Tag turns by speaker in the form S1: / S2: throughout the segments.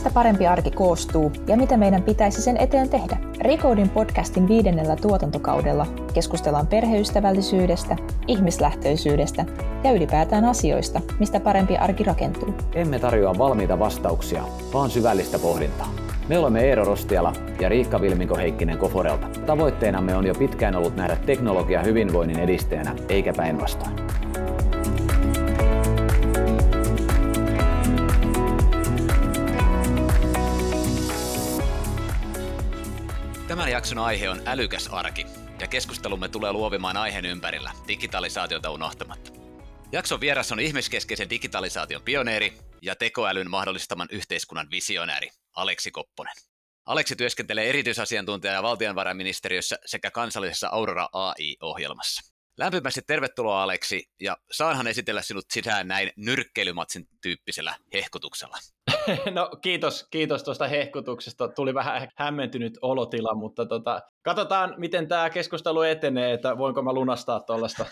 S1: Mistä parempi arki koostuu ja mitä meidän pitäisi sen eteen tehdä? Recodin podcastin viidennellä tuotantokaudella keskustellaan perheystävällisyydestä, ihmislähtöisyydestä ja ylipäätään asioista, mistä parempi arki rakentuu.
S2: Emme tarjoa valmiita vastauksia, vaan syvällistä pohdintaa. Me olemme Eero Rostiala ja Riikka Vilminko Heikkinen Koforelta. Tavoitteenamme on jo pitkään ollut nähdä teknologia hyvinvoinnin edistäjänä, eikä päinvastoin.
S3: Jakson aihe on älykäs arki, ja keskustelumme tulee luovimaan aiheen ympärillä, digitalisaatiota unohtamatta. Jakson vieras on ihmiskeskeisen digitalisaation pioneeri ja tekoälyn mahdollistaman yhteiskunnan visionääri, Aleksi Kopponen. Aleksi työskentelee erityisasiantuntijana valtionvarainministeriössä sekä kansallisessa Aurora AI-ohjelmassa. Lämpimästi tervetuloa Aleksi, ja saanhan esitellä sinut sisään näin nyrkkeilymatsin tyyppisellä hehkutuksella.
S4: No kiitos, kiitos tuosta hehkutuksesta. Tuli vähän hämmentynyt olotila, mutta tota, katsotaan, miten tämä keskustelu etenee, että voinko mä lunastaa tuollaista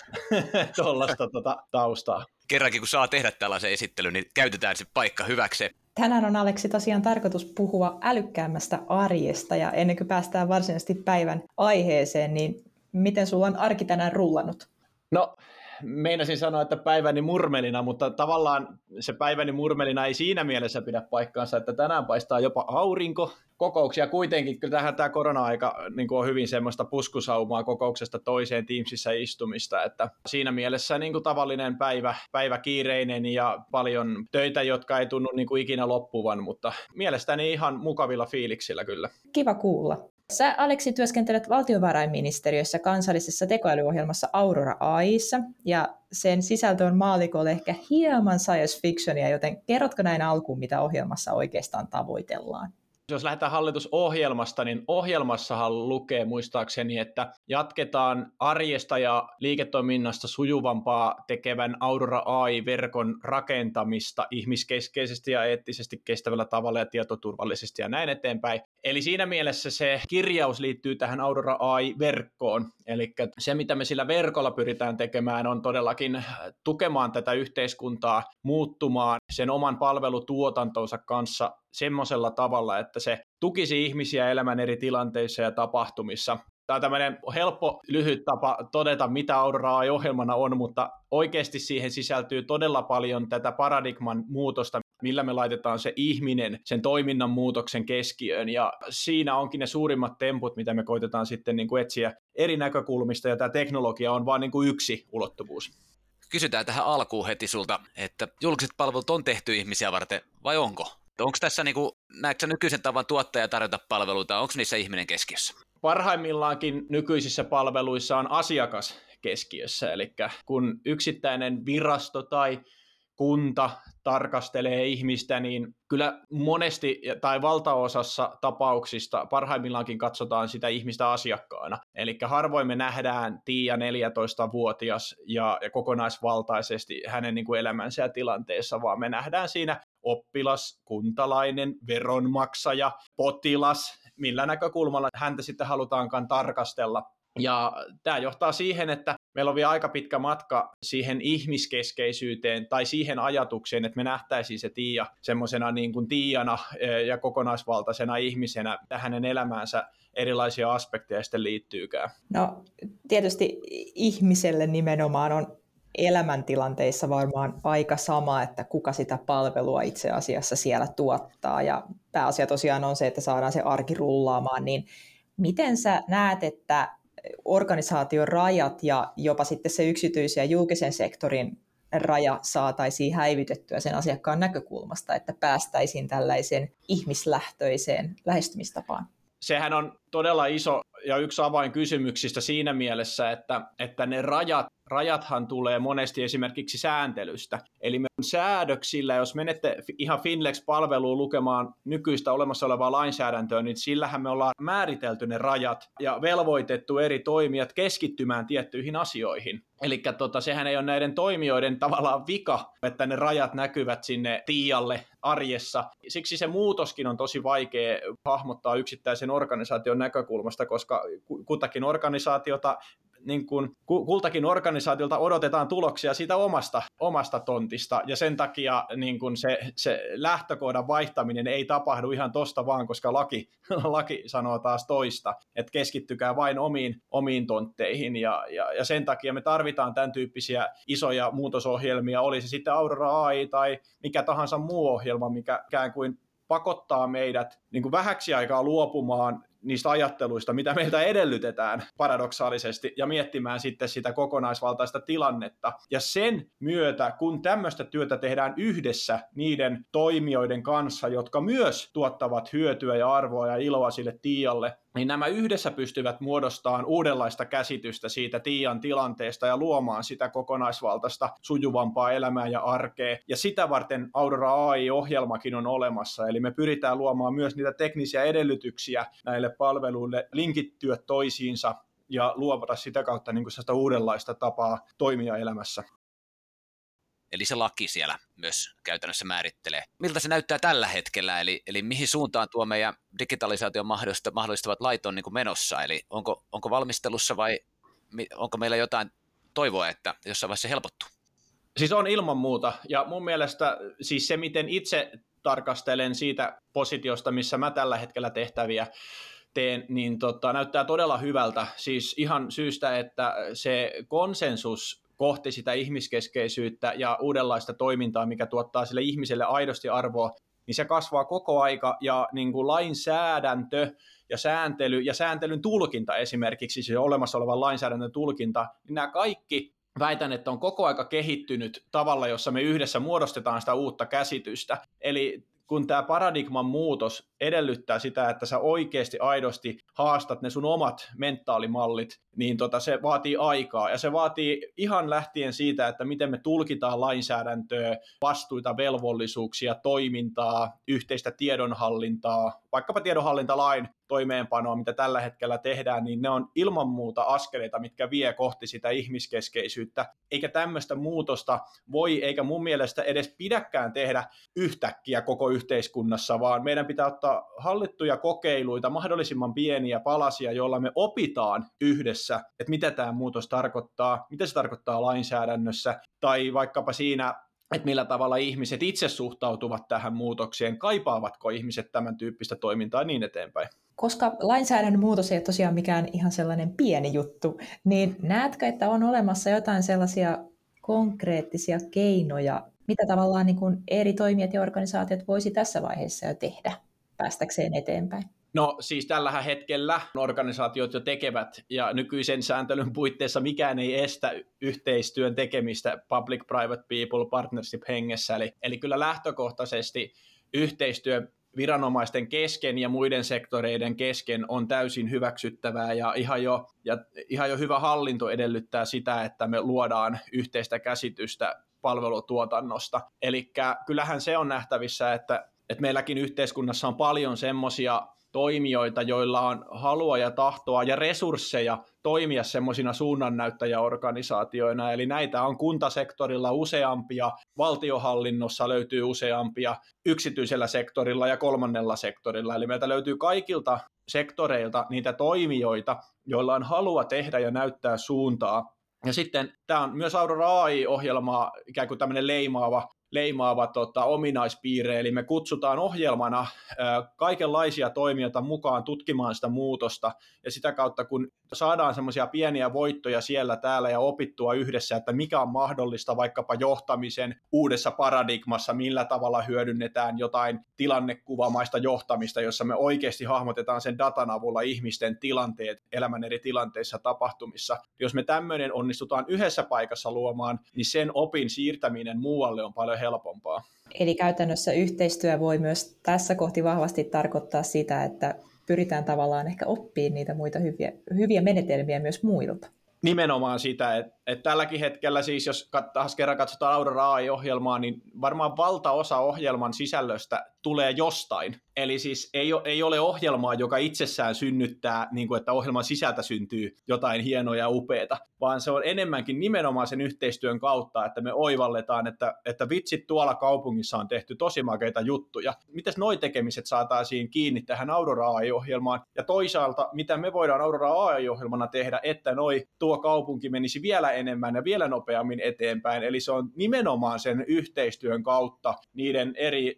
S4: tota, taustaa.
S3: Kerrankin kun saa tehdä tällaisen esittelyn, niin käytetään se paikka hyväksi.
S1: Tänään on Aleksi tosiaan tarkoitus puhua älykkäämmästä arjesta ja ennen kuin päästään varsinaisesti päivän aiheeseen, niin miten sulla on arki tänään rullannut?
S4: No meinasin sanoa, että päiväni murmelina, mutta tavallaan se päiväni murmelina ei siinä mielessä pidä paikkaansa, että tänään paistaa jopa aurinko. Kokouksia kuitenkin, kyllä tähän tämä korona-aika niin on hyvin semmoista puskusaumaa kokouksesta toiseen Teamsissa istumista, että siinä mielessä niin kuin tavallinen päivä, päivä kiireinen ja paljon töitä, jotka ei tunnu niin kuin ikinä loppuvan, mutta mielestäni ihan mukavilla fiiliksillä kyllä.
S1: Kiva kuulla. Sä, Aleksi, työskentelet valtiovarainministeriössä kansallisessa tekoälyohjelmassa Aurora AIssa, ja sen sisältö on maalikolle ehkä hieman science fictionia, joten kerrotko näin alkuun, mitä ohjelmassa oikeastaan tavoitellaan?
S4: Jos lähdetään hallitusohjelmasta, niin ohjelmassahan lukee muistaakseni, että jatketaan arjesta ja liiketoiminnasta sujuvampaa tekevän Aurora AI-verkon rakentamista ihmiskeskeisesti ja eettisesti kestävällä tavalla ja tietoturvallisesti ja näin eteenpäin. Eli siinä mielessä se kirjaus liittyy tähän Aurora AI-verkkoon. Eli se, mitä me sillä verkolla pyritään tekemään, on todellakin tukemaan tätä yhteiskuntaa muuttumaan sen oman palvelutuotantonsa kanssa semmoisella tavalla, että se tukisi ihmisiä elämän eri tilanteissa ja tapahtumissa. Tämä on tämmöinen helppo, lyhyt tapa todeta, mitä Aurora AI-ohjelmana on, mutta oikeasti siihen sisältyy todella paljon tätä paradigman muutosta, millä me laitetaan se ihminen sen toiminnan muutoksen keskiöön. Ja siinä onkin ne suurimmat temput, mitä me koitetaan sitten niin kuin etsiä eri näkökulmista, ja tämä teknologia on vain niin kuin yksi ulottuvuus.
S3: Kysytään tähän alkuun heti sulta, että julkiset palvelut on tehty ihmisiä varten, vai onko? Onko tässä, niin kuin, näetkö nykyisen tavan tuottaja tarjota palveluita, onko niissä ihminen keskiössä?
S4: Parhaimmillaankin nykyisissä palveluissa on asiakas keskiössä, eli kun yksittäinen virasto tai kunta tarkastelee ihmistä, niin kyllä monesti tai valtaosassa tapauksista parhaimmillaankin katsotaan sitä ihmistä asiakkaana. Eli harvoin me nähdään Tiia 14-vuotias ja, ja kokonaisvaltaisesti hänen niin kuin elämänsä ja tilanteessa, vaan me nähdään siinä oppilas, kuntalainen, veronmaksaja, potilas, millä näkökulmalla häntä sitten halutaankaan tarkastella. Ja tämä johtaa siihen, että meillä on vielä aika pitkä matka siihen ihmiskeskeisyyteen tai siihen ajatukseen, että me nähtäisiin se Tiia semmoisena niin kuin Tiiana e, ja kokonaisvaltaisena ihmisenä hänen elämäänsä erilaisia aspekteja sitten liittyykään.
S1: No tietysti ihmiselle nimenomaan on elämäntilanteissa varmaan aika sama, että kuka sitä palvelua itse asiassa siellä tuottaa. Ja pääasia tosiaan on se, että saadaan se arki rullaamaan. Niin miten sä näet, että organisaation rajat ja jopa sitten se yksityisen ja julkisen sektorin raja saataisiin häivytettyä sen asiakkaan näkökulmasta, että päästäisiin tällaiseen ihmislähtöiseen lähestymistapaan?
S4: Sehän on todella iso ja yksi avainkysymyksistä siinä mielessä, että, että ne rajat rajathan tulee monesti esimerkiksi sääntelystä. Eli me säädöksillä, jos menette ihan Finlex-palveluun lukemaan nykyistä olemassa olevaa lainsäädäntöä, niin sillähän me ollaan määritelty ne rajat ja velvoitettu eri toimijat keskittymään tiettyihin asioihin. Eli tota, sehän ei ole näiden toimijoiden tavallaan vika, että ne rajat näkyvät sinne tiialle arjessa. Siksi se muutoskin on tosi vaikea hahmottaa yksittäisen organisaation näkökulmasta, koska kutakin organisaatiota niin kuin, kultakin organisaatiolta odotetaan tuloksia siitä omasta, omasta tontista, ja sen takia niin kuin se, se lähtökohdan vaihtaminen ei tapahdu ihan tosta vaan, koska laki, laki sanoo taas toista, että keskittykää vain omiin, omiin tontteihin, ja, ja, ja sen takia me tarvitaan tämän tyyppisiä isoja muutosohjelmia, oli se sitten Aurora AI tai mikä tahansa muu ohjelma, mikä ikään kuin pakottaa meidät niin kuin vähäksi aikaa luopumaan niistä ajatteluista, mitä meiltä edellytetään paradoksaalisesti, ja miettimään sitten sitä kokonaisvaltaista tilannetta. Ja sen myötä, kun tämmöistä työtä tehdään yhdessä niiden toimijoiden kanssa, jotka myös tuottavat hyötyä ja arvoa ja iloa sille tialle, niin nämä yhdessä pystyvät muodostamaan uudenlaista käsitystä siitä Tiian tilanteesta ja luomaan sitä kokonaisvaltaista sujuvampaa elämää ja arkea. Ja sitä varten Aurora AI-ohjelmakin on olemassa, eli me pyritään luomaan myös niitä teknisiä edellytyksiä näille palveluille linkittyä toisiinsa ja luovata sitä kautta niin kuin uudenlaista tapaa toimia elämässä.
S3: Eli se laki siellä myös käytännössä määrittelee. Miltä se näyttää tällä hetkellä, eli, eli mihin suuntaan tuo meidän digitalisaation mahdollistavat lait on niin kuin menossa, eli onko, onko valmistelussa vai onko meillä jotain toivoa, että jossain vaiheessa helpottuu?
S4: Siis on ilman muuta, ja mun mielestä siis se, miten itse tarkastelen siitä positiosta, missä mä tällä hetkellä tehtäviä teen, niin tota, näyttää todella hyvältä. Siis ihan syystä, että se konsensus kohti sitä ihmiskeskeisyyttä ja uudenlaista toimintaa, mikä tuottaa sille ihmiselle aidosti arvoa, niin se kasvaa koko aika ja niin kuin lainsäädäntö ja sääntely ja sääntelyn tulkinta esimerkiksi, siis olemassa olevan lainsäädännön tulkinta, niin nämä kaikki väitän, että on koko aika kehittynyt tavalla, jossa me yhdessä muodostetaan sitä uutta käsitystä. Eli kun tämä paradigman muutos edellyttää sitä, että sä oikeasti aidosti haastat ne sun omat mentaalimallit, niin tota, se vaatii aikaa. Ja se vaatii ihan lähtien siitä, että miten me tulkitaan lainsäädäntöä, vastuita, velvollisuuksia, toimintaa, yhteistä tiedonhallintaa, vaikkapa tiedonhallintalain toimeenpanoa, mitä tällä hetkellä tehdään, niin ne on ilman muuta askeleita, mitkä vie kohti sitä ihmiskeskeisyyttä. Eikä tämmöistä muutosta voi, eikä mun mielestä edes pidäkään tehdä yhtäkkiä koko yhteiskunnassa, vaan meidän pitää ottaa hallittuja kokeiluita, mahdollisimman pieniä palasia, joilla me opitaan yhdessä, että mitä tämä muutos tarkoittaa, mitä se tarkoittaa lainsäädännössä, tai vaikkapa siinä että millä tavalla ihmiset itse suhtautuvat tähän muutokseen, kaipaavatko ihmiset tämän tyyppistä toimintaa niin eteenpäin.
S1: Koska lainsäädännön muutos ei ole tosiaan mikään ihan sellainen pieni juttu, niin näetkö, että on olemassa jotain sellaisia konkreettisia keinoja, mitä tavallaan niin kuin eri toimijat ja organisaatiot voisi tässä vaiheessa jo tehdä päästäkseen eteenpäin?
S4: No siis tällä hetkellä organisaatiot jo tekevät ja nykyisen sääntelyn puitteissa mikään ei estä yhteistyön tekemistä public-private people partnership hengessä. Eli, eli kyllä lähtökohtaisesti yhteistyö viranomaisten kesken ja muiden sektoreiden kesken on täysin hyväksyttävää ja ihan jo, ja ihan jo hyvä hallinto edellyttää sitä, että me luodaan yhteistä käsitystä palvelutuotannosta. Eli kyllähän se on nähtävissä, että, että meilläkin yhteiskunnassa on paljon semmoisia toimijoita, joilla on halua ja tahtoa ja resursseja toimia semmoisina suunnannäyttäjäorganisaatioina. Eli näitä on kuntasektorilla useampia, valtiohallinnossa löytyy useampia, yksityisellä sektorilla ja kolmannella sektorilla. Eli meiltä löytyy kaikilta sektoreilta niitä toimijoita, joilla on halua tehdä ja näyttää suuntaa. Ja sitten tämä on myös Aurora AI-ohjelmaa ikään kuin tämmöinen leimaava leimaava tota, ominaispiirre, eli me kutsutaan ohjelmana ää, kaikenlaisia toimijoita mukaan tutkimaan sitä muutosta, ja sitä kautta kun saadaan semmoisia pieniä voittoja siellä täällä ja opittua yhdessä, että mikä on mahdollista vaikkapa johtamisen uudessa paradigmassa, millä tavalla hyödynnetään jotain tilannekuvamaista johtamista, jossa me oikeasti hahmotetaan sen datan avulla ihmisten tilanteet elämän eri tilanteissa tapahtumissa. Jos me tämmöinen onnistutaan yhdessä paikassa luomaan, niin sen opin siirtäminen muualle on paljon helpompaa.
S1: Eli käytännössä yhteistyö voi myös tässä kohti vahvasti tarkoittaa sitä, että pyritään tavallaan ehkä oppimaan niitä muita hyviä, hyviä menetelmiä myös muilta.
S4: Nimenomaan sitä, että Et tälläkin hetkellä siis, jos taas kerran katsotaan Aurora AI-ohjelmaa, niin varmaan valtaosa ohjelman sisällöstä tulee jostain. Eli siis ei, ei ole ohjelmaa, joka itsessään synnyttää, niin kuin että ohjelman sisältä syntyy jotain hienoa ja upeata, vaan se on enemmänkin nimenomaan sen yhteistyön kautta, että me oivalletaan, että, että vitsit tuolla kaupungissa on tehty tosi makeita juttuja. Miten noi tekemiset saataisiin kiinni tähän Aurora AI-ohjelmaan, ja toisaalta, mitä me voidaan Aurora AI-ohjelmana tehdä, että noi tuo kaupunki menisi vielä enemmän ja vielä nopeammin eteenpäin. Eli se on nimenomaan sen yhteistyön kautta niiden eri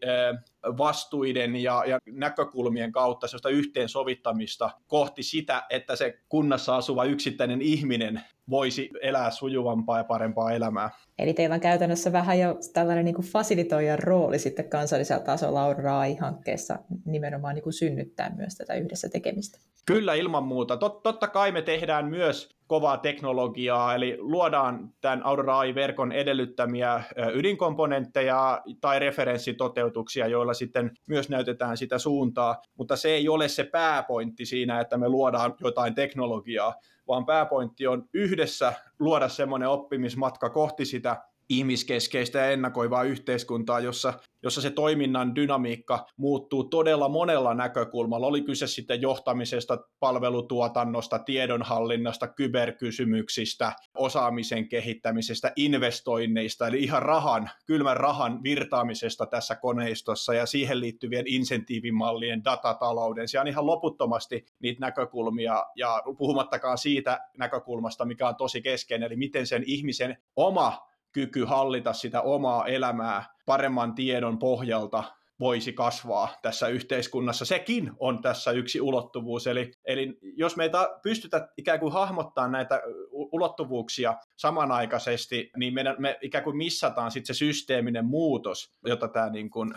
S4: vastuiden ja, ja näkökulmien kautta sellaista yhteensovittamista kohti sitä, että se kunnassa asuva yksittäinen ihminen voisi elää sujuvampaa ja parempaa elämää.
S1: Eli teillä on käytännössä vähän jo tällainen niin kuin fasilitoijan rooli sitten kansallisella tasolla Aurorai-hankkeessa nimenomaan niin kuin synnyttää myös tätä yhdessä tekemistä.
S4: Kyllä ilman muuta. Tot, totta kai me tehdään myös kovaa teknologiaa, eli luodaan tämän Aurora AI-verkon edellyttämiä ydinkomponentteja tai referenssitoteutuksia, joilla sitten myös näytetään sitä suuntaa, mutta se ei ole se pääpointti siinä, että me luodaan jotain teknologiaa, vaan pääpointti on yhdessä luoda semmoinen oppimismatka kohti sitä ihmiskeskeistä ja ennakoivaa yhteiskuntaa, jossa, jossa se toiminnan dynamiikka muuttuu todella monella näkökulmalla. Oli kyse sitten johtamisesta, palvelutuotannosta, tiedonhallinnasta, kyberkysymyksistä, osaamisen kehittämisestä, investoinneista, eli ihan rahan, kylmän rahan virtaamisesta tässä koneistossa ja siihen liittyvien insentiivimallien, datatalouden. Se on ihan loputtomasti niitä näkökulmia ja puhumattakaan siitä näkökulmasta, mikä on tosi keskeinen, eli miten sen ihmisen oma kyky hallita sitä omaa elämää paremman tiedon pohjalta voisi kasvaa tässä yhteiskunnassa. Sekin on tässä yksi ulottuvuus. Eli, eli jos me ei pystytä ikään kuin hahmottaa näitä ulottuvuuksia samanaikaisesti, niin meidän, me ikään kuin missataan sitten se systeeminen muutos, jota tämä niin kuin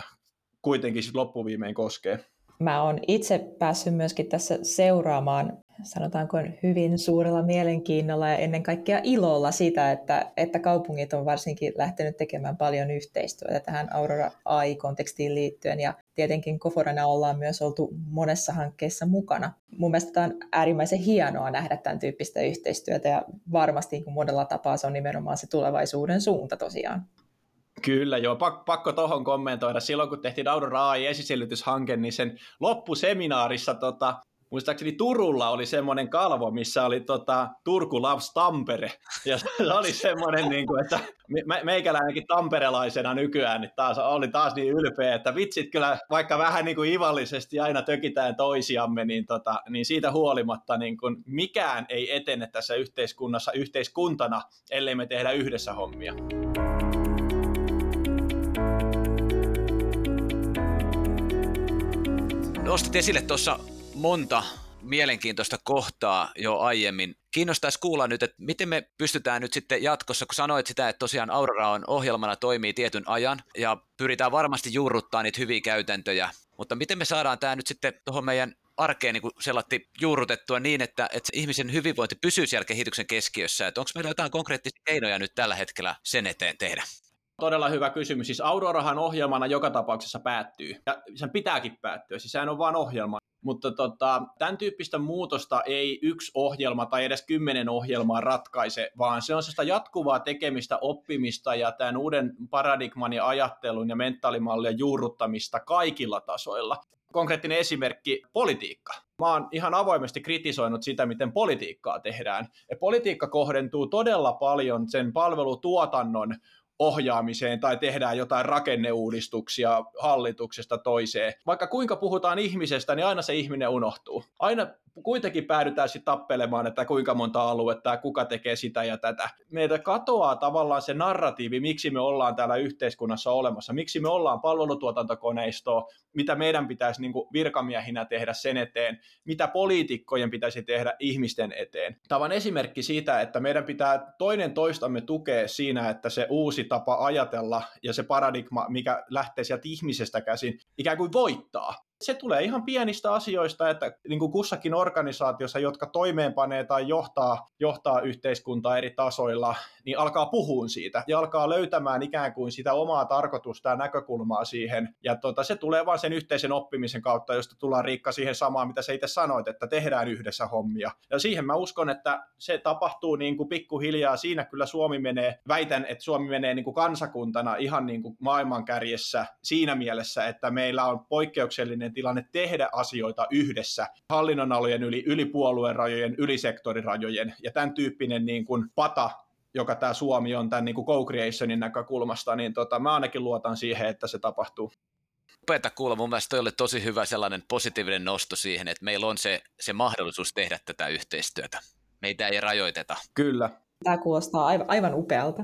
S4: kuitenkin sit loppuviimein koskee.
S1: Mä oon itse päässyt myöskin tässä seuraamaan sanotaanko hyvin suurella mielenkiinnolla ja ennen kaikkea ilolla sitä, että, että kaupungit on varsinkin lähtenyt tekemään paljon yhteistyötä tähän Aurora AI-kontekstiin liittyen ja tietenkin Koforana ollaan myös oltu monessa hankkeessa mukana. Mun mielestä tämä on äärimmäisen hienoa nähdä tämän tyyppistä yhteistyötä ja varmasti niin monella tapaa se on nimenomaan se tulevaisuuden suunta tosiaan.
S4: Kyllä joo, Pak- pakko tuohon kommentoida. Silloin kun tehtiin Aurora AI esisellytyshanke, niin sen loppuseminaarissa tota, muistaakseni Turulla oli semmoinen kalvo, missä oli tota, Turku loves Tampere. Ja se oli semmoinen, niin kuin, että me, meikäläinenkin tamperelaisena nykyään niin taas, oli taas niin ylpeä, että vitsit kyllä, vaikka vähän niin kuin ivallisesti aina tökitään toisiamme, niin, tota, niin siitä huolimatta niin kuin mikään ei etene tässä yhteiskunnassa yhteiskuntana, ellei me tehdä yhdessä hommia.
S3: Nostit esille tuossa monta mielenkiintoista kohtaa jo aiemmin. Kiinnostaisi kuulla nyt, että miten me pystytään nyt sitten jatkossa, kun sanoit sitä, että tosiaan Aurora on ohjelmana toimii tietyn ajan ja pyritään varmasti juurruttaa niitä hyviä käytäntöjä, mutta miten me saadaan tämä nyt sitten tuohon meidän arkeen niin sellatti juurrutettua niin, että, että ihmisen hyvinvointi pysyy siellä kehityksen keskiössä, että onko meillä jotain konkreettisia keinoja nyt tällä hetkellä sen eteen tehdä?
S4: Todella hyvä kysymys. Siis Aurorahan ohjelmana joka tapauksessa päättyy. Ja sen pitääkin päättyä. Siis sehän on vain ohjelma. Mutta tota, tämän tyyppistä muutosta ei yksi ohjelma tai edes kymmenen ohjelmaa ratkaise, vaan se on sitä jatkuvaa tekemistä, oppimista ja tämän uuden paradigman ja ajattelun ja mentaalimallien juurruttamista kaikilla tasoilla. Konkreettinen esimerkki, politiikka. Mä oon ihan avoimesti kritisoinut sitä, miten politiikkaa tehdään. Ja politiikka kohdentuu todella paljon sen palvelutuotannon ohjaamiseen tai tehdään jotain rakenneuudistuksia hallituksesta toiseen. Vaikka kuinka puhutaan ihmisestä, niin aina se ihminen unohtuu. Aina kuitenkin päädytään sitten tappelemaan, että kuinka monta aluetta ja kuka tekee sitä ja tätä. Meiltä katoaa tavallaan se narratiivi, miksi me ollaan täällä yhteiskunnassa olemassa, miksi me ollaan palvelutuotantokoneistoa, mitä meidän pitäisi niin kuin virkamiehinä tehdä sen eteen, mitä poliitikkojen pitäisi tehdä ihmisten eteen. Tämä on esimerkki siitä, että meidän pitää toinen toistamme tukea siinä, että se uusi tapa ajatella ja se paradigma, mikä lähtee sieltä ihmisestä käsin, ikään kuin voittaa Se tulee ihan pienistä asioista, että niin kuin kussakin organisaatiossa, jotka toimeenpanee tai johtaa, johtaa yhteiskuntaa eri tasoilla, niin alkaa puhua siitä ja alkaa löytämään ikään kuin sitä omaa tarkoitusta ja näkökulmaa siihen. Ja tota, se tulee vain sen yhteisen oppimisen kautta, josta tullaan Riikka siihen samaan, mitä sä itse sanoit, että tehdään yhdessä hommia. Ja siihen mä uskon, että se tapahtuu niin kuin pikkuhiljaa. Siinä kyllä Suomi menee, väitän, että Suomi menee niin kuin kansakuntana ihan niin kuin maailmankärjessä siinä mielessä, että meillä on poikkeuksellinen tilanne tehdä asioita yhdessä hallinnonalojen yli, yli puoluerajojen, yli sektorirajojen ja tämän tyyppinen niin kuin pata joka tämä Suomi on tämän niin kuin co-creationin näkökulmasta, niin tota, mä ainakin luotan siihen, että se tapahtuu.
S3: Upeata kuulla. Mun mielestä toi oli tosi hyvä sellainen positiivinen nosto siihen, että meillä on se, se mahdollisuus tehdä tätä yhteistyötä. Meitä ei rajoiteta.
S4: Kyllä.
S1: Tämä kuulostaa aivan, aivan upealta.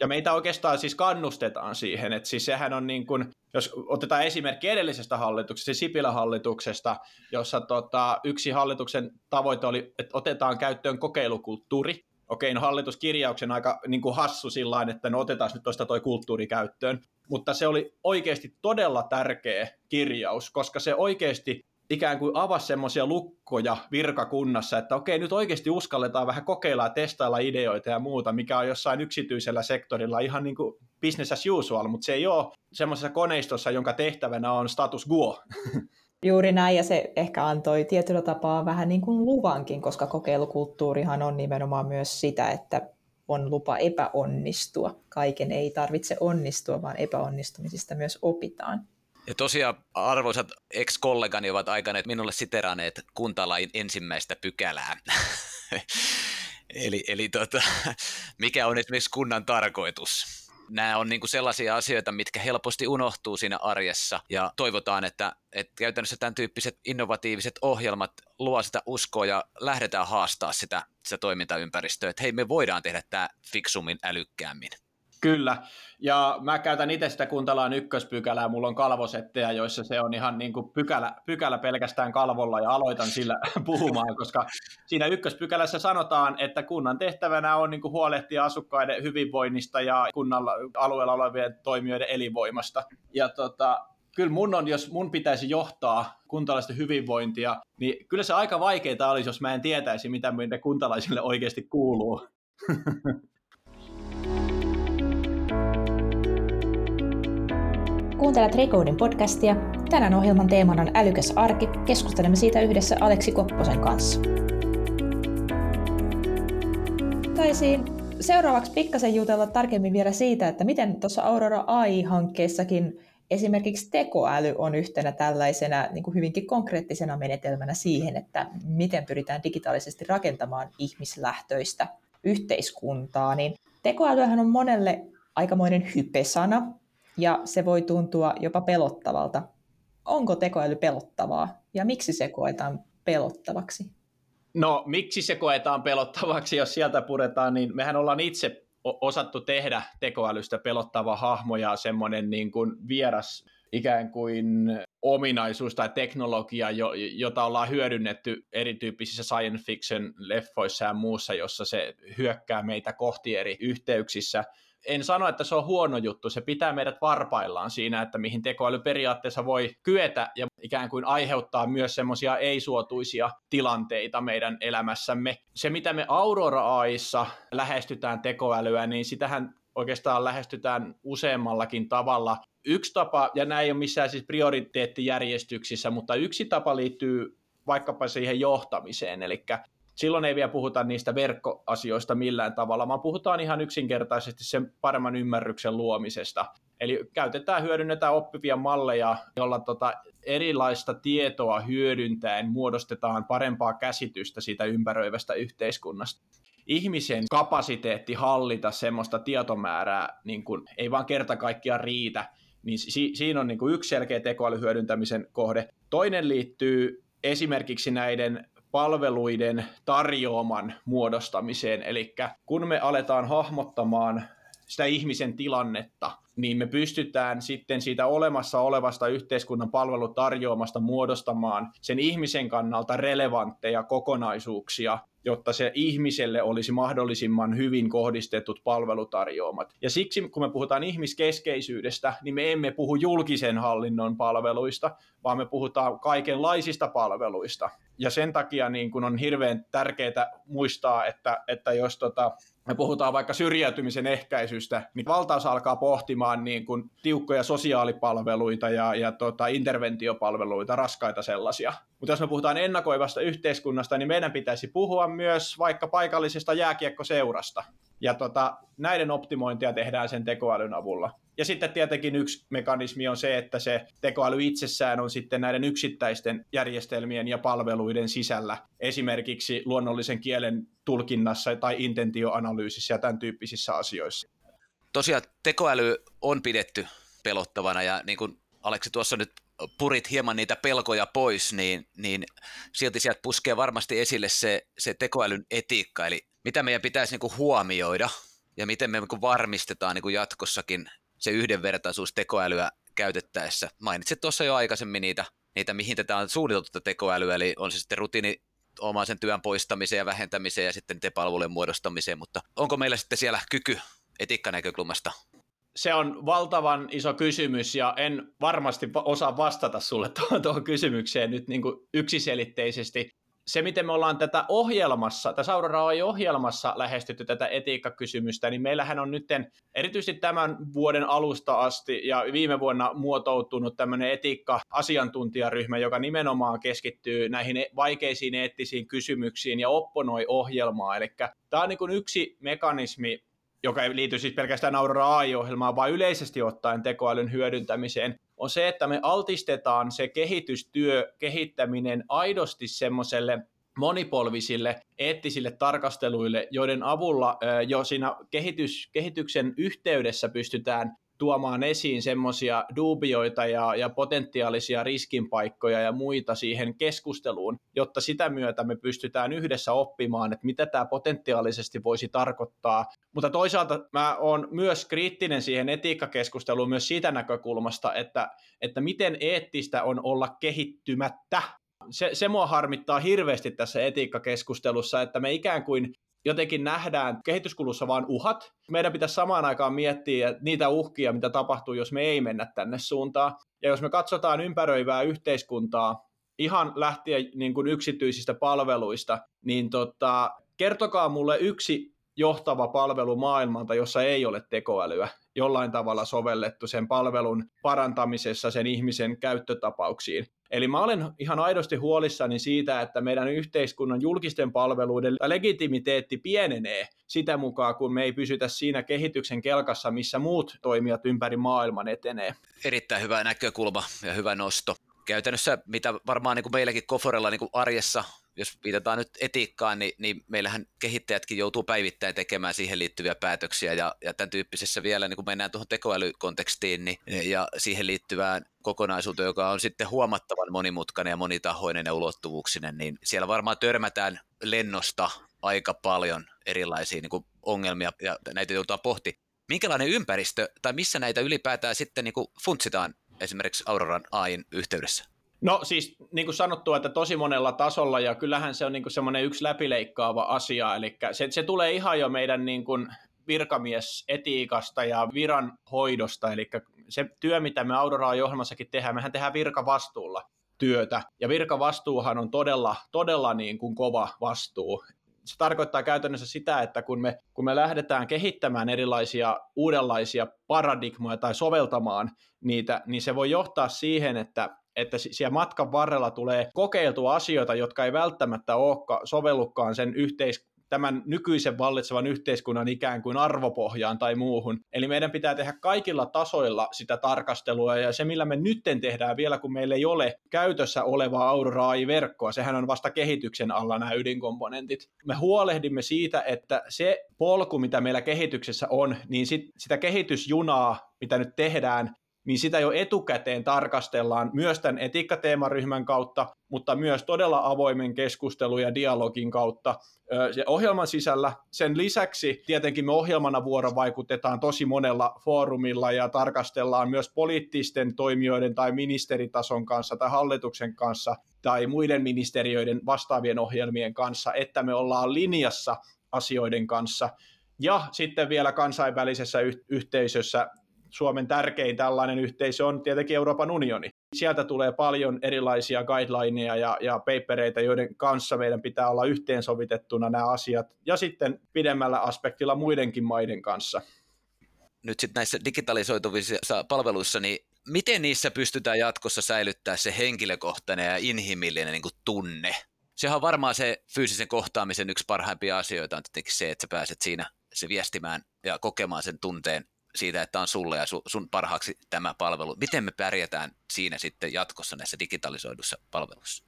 S4: Ja meitä oikeastaan siis kannustetaan siihen, että siis sehän on niin kuin, jos otetaan esimerkki edellisestä hallituksesta, Sipilän hallituksesta, jossa tota, yksi hallituksen tavoite oli, että otetaan käyttöön kokeilukulttuuri, okei, no hallituskirjauksen aika niin kuin hassu sillä että no otetaan nyt tuosta toi kulttuuri käyttöön, mutta se oli oikeasti todella tärkeä kirjaus, koska se oikeasti ikään kuin avasi semmoisia lukkoja virkakunnassa, että okei, nyt oikeasti uskalletaan vähän kokeilla ja testailla ideoita ja muuta, mikä on jossain yksityisellä sektorilla ihan niin kuin business as usual, mutta se ei ole semmoisessa koneistossa, jonka tehtävänä on status quo.
S1: Juuri näin, ja se ehkä antoi tietyllä tapaa vähän niin kuin luvankin, koska kokeilukulttuurihan on nimenomaan myös sitä, että on lupa epäonnistua. Kaiken ei tarvitse onnistua, vaan epäonnistumisista myös opitaan.
S3: Ja tosiaan arvoisat ex-kollegani ovat aikaneet minulle siteraneet kuntalain ensimmäistä pykälää. eli eli tota, mikä on esimerkiksi kunnan tarkoitus? Nämä on niin kuin sellaisia asioita, mitkä helposti unohtuu siinä arjessa ja toivotaan, että, että käytännössä tämän tyyppiset innovatiiviset ohjelmat luo sitä uskoa ja lähdetään haastaa sitä, sitä toimintaympäristöä, että hei me voidaan tehdä tämä fiksummin älykkäämmin.
S4: Kyllä, ja mä käytän itse sitä kuntalaan ykköspykälää, mulla on kalvosetteja, joissa se on ihan niin kuin pykälä, pykälä pelkästään kalvolla ja aloitan sillä puhumaan, koska siinä ykköspykälässä sanotaan, että kunnan tehtävänä on niin kuin huolehtia asukkaiden hyvinvoinnista ja kunnan alueella olevien toimijoiden elinvoimasta. Ja tota, kyllä mun on, jos mun pitäisi johtaa kuntalaisten hyvinvointia, niin kyllä se aika vaikeaa olisi, jos mä en tietäisi, mitä meidän kuntalaisille oikeasti kuuluu.
S1: Kuuntelet Recodin podcastia. Tänään ohjelman teemana on älykäs arki. Keskustelemme siitä yhdessä Aleksi Kopposen kanssa. Taisin seuraavaksi pikkasen jutella tarkemmin vielä siitä, että miten tuossa Aurora AI-hankkeessakin esimerkiksi tekoäly on yhtenä tällaisena niin kuin hyvinkin konkreettisena menetelmänä siihen, että miten pyritään digitaalisesti rakentamaan ihmislähtöistä yhteiskuntaa. Niin tekoälyhän on monelle aikamoinen hypesana, ja se voi tuntua jopa pelottavalta. Onko tekoäly pelottavaa ja miksi se koetaan pelottavaksi?
S4: No miksi se koetaan pelottavaksi, jos sieltä puretaan, niin mehän ollaan itse osattu tehdä tekoälystä pelottava hahmo ja semmoinen niin kuin vieras ikään kuin ominaisuus tai teknologia, jota ollaan hyödynnetty erityyppisissä science fiction leffoissa ja muussa, jossa se hyökkää meitä kohti eri yhteyksissä en sano, että se on huono juttu, se pitää meidät varpaillaan siinä, että mihin tekoäly periaatteessa voi kyetä ja ikään kuin aiheuttaa myös semmoisia ei-suotuisia tilanteita meidän elämässämme. Se, mitä me Aurora AIssa lähestytään tekoälyä, niin sitähän oikeastaan lähestytään useammallakin tavalla. Yksi tapa, ja näin ei ole missään siis prioriteettijärjestyksissä, mutta yksi tapa liittyy vaikkapa siihen johtamiseen, eli silloin ei vielä puhuta niistä verkkoasioista millään tavalla, vaan puhutaan ihan yksinkertaisesti sen paremman ymmärryksen luomisesta. Eli käytetään, hyödynnetään oppivia malleja, jolla tota erilaista tietoa hyödyntäen muodostetaan parempaa käsitystä siitä ympäröivästä yhteiskunnasta ihmisen kapasiteetti hallita semmoista tietomäärää niin kun, ei vaan kerta kaikkiaan riitä, niin si- siinä on niin yksi selkeä tekoälyhyödyntämisen kohde. Toinen liittyy esimerkiksi näiden palveluiden tarjoaman muodostamiseen. Eli kun me aletaan hahmottamaan sitä ihmisen tilannetta, niin me pystytään sitten siitä olemassa olevasta yhteiskunnan palvelutarjoamasta muodostamaan sen ihmisen kannalta relevantteja kokonaisuuksia, jotta se ihmiselle olisi mahdollisimman hyvin kohdistetut palvelutarjoamat. Ja siksi, kun me puhutaan ihmiskeskeisyydestä, niin me emme puhu julkisen hallinnon palveluista, vaan me puhutaan kaikenlaisista palveluista. Ja sen takia niin kun on hirveän tärkeää muistaa, että, että jos tota, me puhutaan vaikka syrjäytymisen ehkäisystä, niin valtaus alkaa pohtimaan niin kuin tiukkoja sosiaalipalveluita ja, ja tota, interventiopalveluita, raskaita sellaisia. Mutta jos me puhutaan ennakoivasta yhteiskunnasta, niin meidän pitäisi puhua myös vaikka paikallisesta jääkiekkoseurasta. Ja tota, näiden optimointia tehdään sen tekoälyn avulla. Ja sitten tietenkin yksi mekanismi on se, että se tekoäly itsessään on sitten näiden yksittäisten järjestelmien ja palveluiden sisällä, esimerkiksi luonnollisen kielen tulkinnassa tai intentioanalyysissä ja tämän tyyppisissä asioissa.
S3: Tosiaan tekoäly on pidetty pelottavana ja niin kuin Aleksi tuossa nyt purit hieman niitä pelkoja pois, niin, niin silti sieltä puskee varmasti esille se, se tekoälyn etiikka, eli mitä meidän pitäisi niin kuin huomioida ja miten me niin kuin varmistetaan niin kuin jatkossakin se yhdenvertaisuus tekoälyä käytettäessä. Mainitsit tuossa jo aikaisemmin niitä, niitä mihin tätä on suunniteltu tekoälyä, eli on se sitten rutiini omaisen työn poistamiseen ja vähentämiseen ja sitten niiden palvelujen muodostamiseen, mutta onko meillä sitten siellä kyky etiikkanäkökulmasta
S4: se on valtavan iso kysymys ja en varmasti osaa vastata sulle tuohon, tuohon kysymykseen nyt niin kuin yksiselitteisesti se, miten me ollaan tätä ohjelmassa, tässä Aurora ohjelmassa lähestytty tätä etiikkakysymystä, niin meillähän on nyt erityisesti tämän vuoden alusta asti ja viime vuonna muotoutunut tämmöinen etiikka-asiantuntijaryhmä, joka nimenomaan keskittyy näihin e-, vaikeisiin eettisiin kysymyksiin ja opponoi ohjelmaa. Eli tämä on niin yksi mekanismi, joka ei liity siis pelkästään Aurora AI-ohjelmaan, vaan yleisesti ottaen tekoälyn hyödyntämiseen, on se, että me altistetaan se kehitystyö, kehittäminen aidosti semmoiselle monipolvisille eettisille tarkasteluille, joiden avulla jo siinä kehitys, kehityksen yhteydessä pystytään tuomaan esiin semmoisia dubioita ja, ja potentiaalisia riskinpaikkoja ja muita siihen keskusteluun, jotta sitä myötä me pystytään yhdessä oppimaan, että mitä tämä potentiaalisesti voisi tarkoittaa. Mutta toisaalta mä oon myös kriittinen siihen etiikkakeskusteluun myös siitä näkökulmasta, että, että miten eettistä on olla kehittymättä se, se mua harmittaa hirveästi tässä etiikkakeskustelussa, että me ikään kuin jotenkin nähdään kehityskulussa vain uhat. Meidän pitäisi samaan aikaan miettiä niitä uhkia, mitä tapahtuu, jos me ei mennä tänne suuntaan. Ja jos me katsotaan ympäröivää yhteiskuntaa, ihan lähtien niin kuin yksityisistä palveluista, niin tota, kertokaa mulle yksi johtava palvelu maailmalta, jossa ei ole tekoälyä jollain tavalla sovellettu sen palvelun parantamisessa sen ihmisen käyttötapauksiin. Eli mä olen ihan aidosti huolissani siitä, että meidän yhteiskunnan julkisten palveluiden legitimiteetti pienenee sitä mukaan, kun me ei pysytä siinä kehityksen kelkassa, missä muut toimijat ympäri maailman etenee.
S3: Erittäin hyvä näkökulma ja hyvä nosto. Käytännössä, mitä varmaan niin kuin meilläkin Koforella niin kuin arjessa jos viitataan nyt etiikkaan, niin, niin meillähän kehittäjätkin joutuu päivittäin tekemään siihen liittyviä päätöksiä ja, ja tämän tyyppisessä vielä, niin kun mennään tuohon tekoälykontekstiin niin, ja siihen liittyvään kokonaisuuteen, joka on sitten huomattavan monimutkainen ja monitahoinen ja ulottuvuuksinen, niin siellä varmaan törmätään lennosta aika paljon erilaisia niin ongelmia ja näitä joutuu pohti. Minkälainen ympäristö tai missä näitä ylipäätään sitten niin funtsitaan esimerkiksi Auroran AIN yhteydessä?
S4: No siis niin kuin sanottu, että tosi monella tasolla ja kyllähän se on niin kuin semmoinen yksi läpileikkaava asia, eli se, se tulee ihan jo meidän niin kuin virkamiesetiikasta ja viran hoidosta, eli se työ, mitä me Aurora-ohjelmassakin tehdään, mehän tehdään virkavastuulla työtä, ja virkavastuuhan on todella, todella niin kuin kova vastuu. Se tarkoittaa käytännössä sitä, että kun me, kun me lähdetään kehittämään erilaisia uudenlaisia paradigmoja tai soveltamaan niitä, niin se voi johtaa siihen, että että siellä matkan varrella tulee kokeiltua asioita, jotka ei välttämättä ole sovellukaan sen yhteis- tämän nykyisen vallitsevan yhteiskunnan ikään kuin arvopohjaan tai muuhun. Eli meidän pitää tehdä kaikilla tasoilla sitä tarkastelua, ja se millä me nytten tehdään vielä, kun meillä ei ole käytössä olevaa Aurora AI-verkkoa, sehän on vasta kehityksen alla nämä ydinkomponentit. Me huolehdimme siitä, että se polku, mitä meillä kehityksessä on, niin sit, sitä kehitysjunaa, mitä nyt tehdään, niin sitä jo etukäteen tarkastellaan myös tämän etiikkateemaryhmän kautta, mutta myös todella avoimen keskustelun ja dialogin kautta se ohjelman sisällä. Sen lisäksi tietenkin me ohjelmana vuorovaikutetaan tosi monella foorumilla ja tarkastellaan myös poliittisten toimijoiden tai ministeritason kanssa tai hallituksen kanssa tai muiden ministeriöiden vastaavien ohjelmien kanssa, että me ollaan linjassa asioiden kanssa. Ja sitten vielä kansainvälisessä yhteisössä Suomen tärkein tällainen yhteisö on tietenkin Euroopan unioni. Sieltä tulee paljon erilaisia guidelineja ja, ja papereita, joiden kanssa meidän pitää olla yhteensovitettuna nämä asiat, ja sitten pidemmällä aspektilla muidenkin maiden kanssa.
S3: Nyt sitten näissä digitalisoituvissa palveluissa, niin miten niissä pystytään jatkossa säilyttää se henkilökohtainen ja inhimillinen niin kuin tunne? Sehän on varmaan se fyysisen kohtaamisen yksi parhaimpia asioita on tietenkin se, että sä pääset siinä se viestimään ja kokemaan sen tunteen siitä, että on sulle ja sun parhaaksi tämä palvelu. Miten me pärjätään siinä sitten jatkossa näissä digitalisoidussa palveluissa?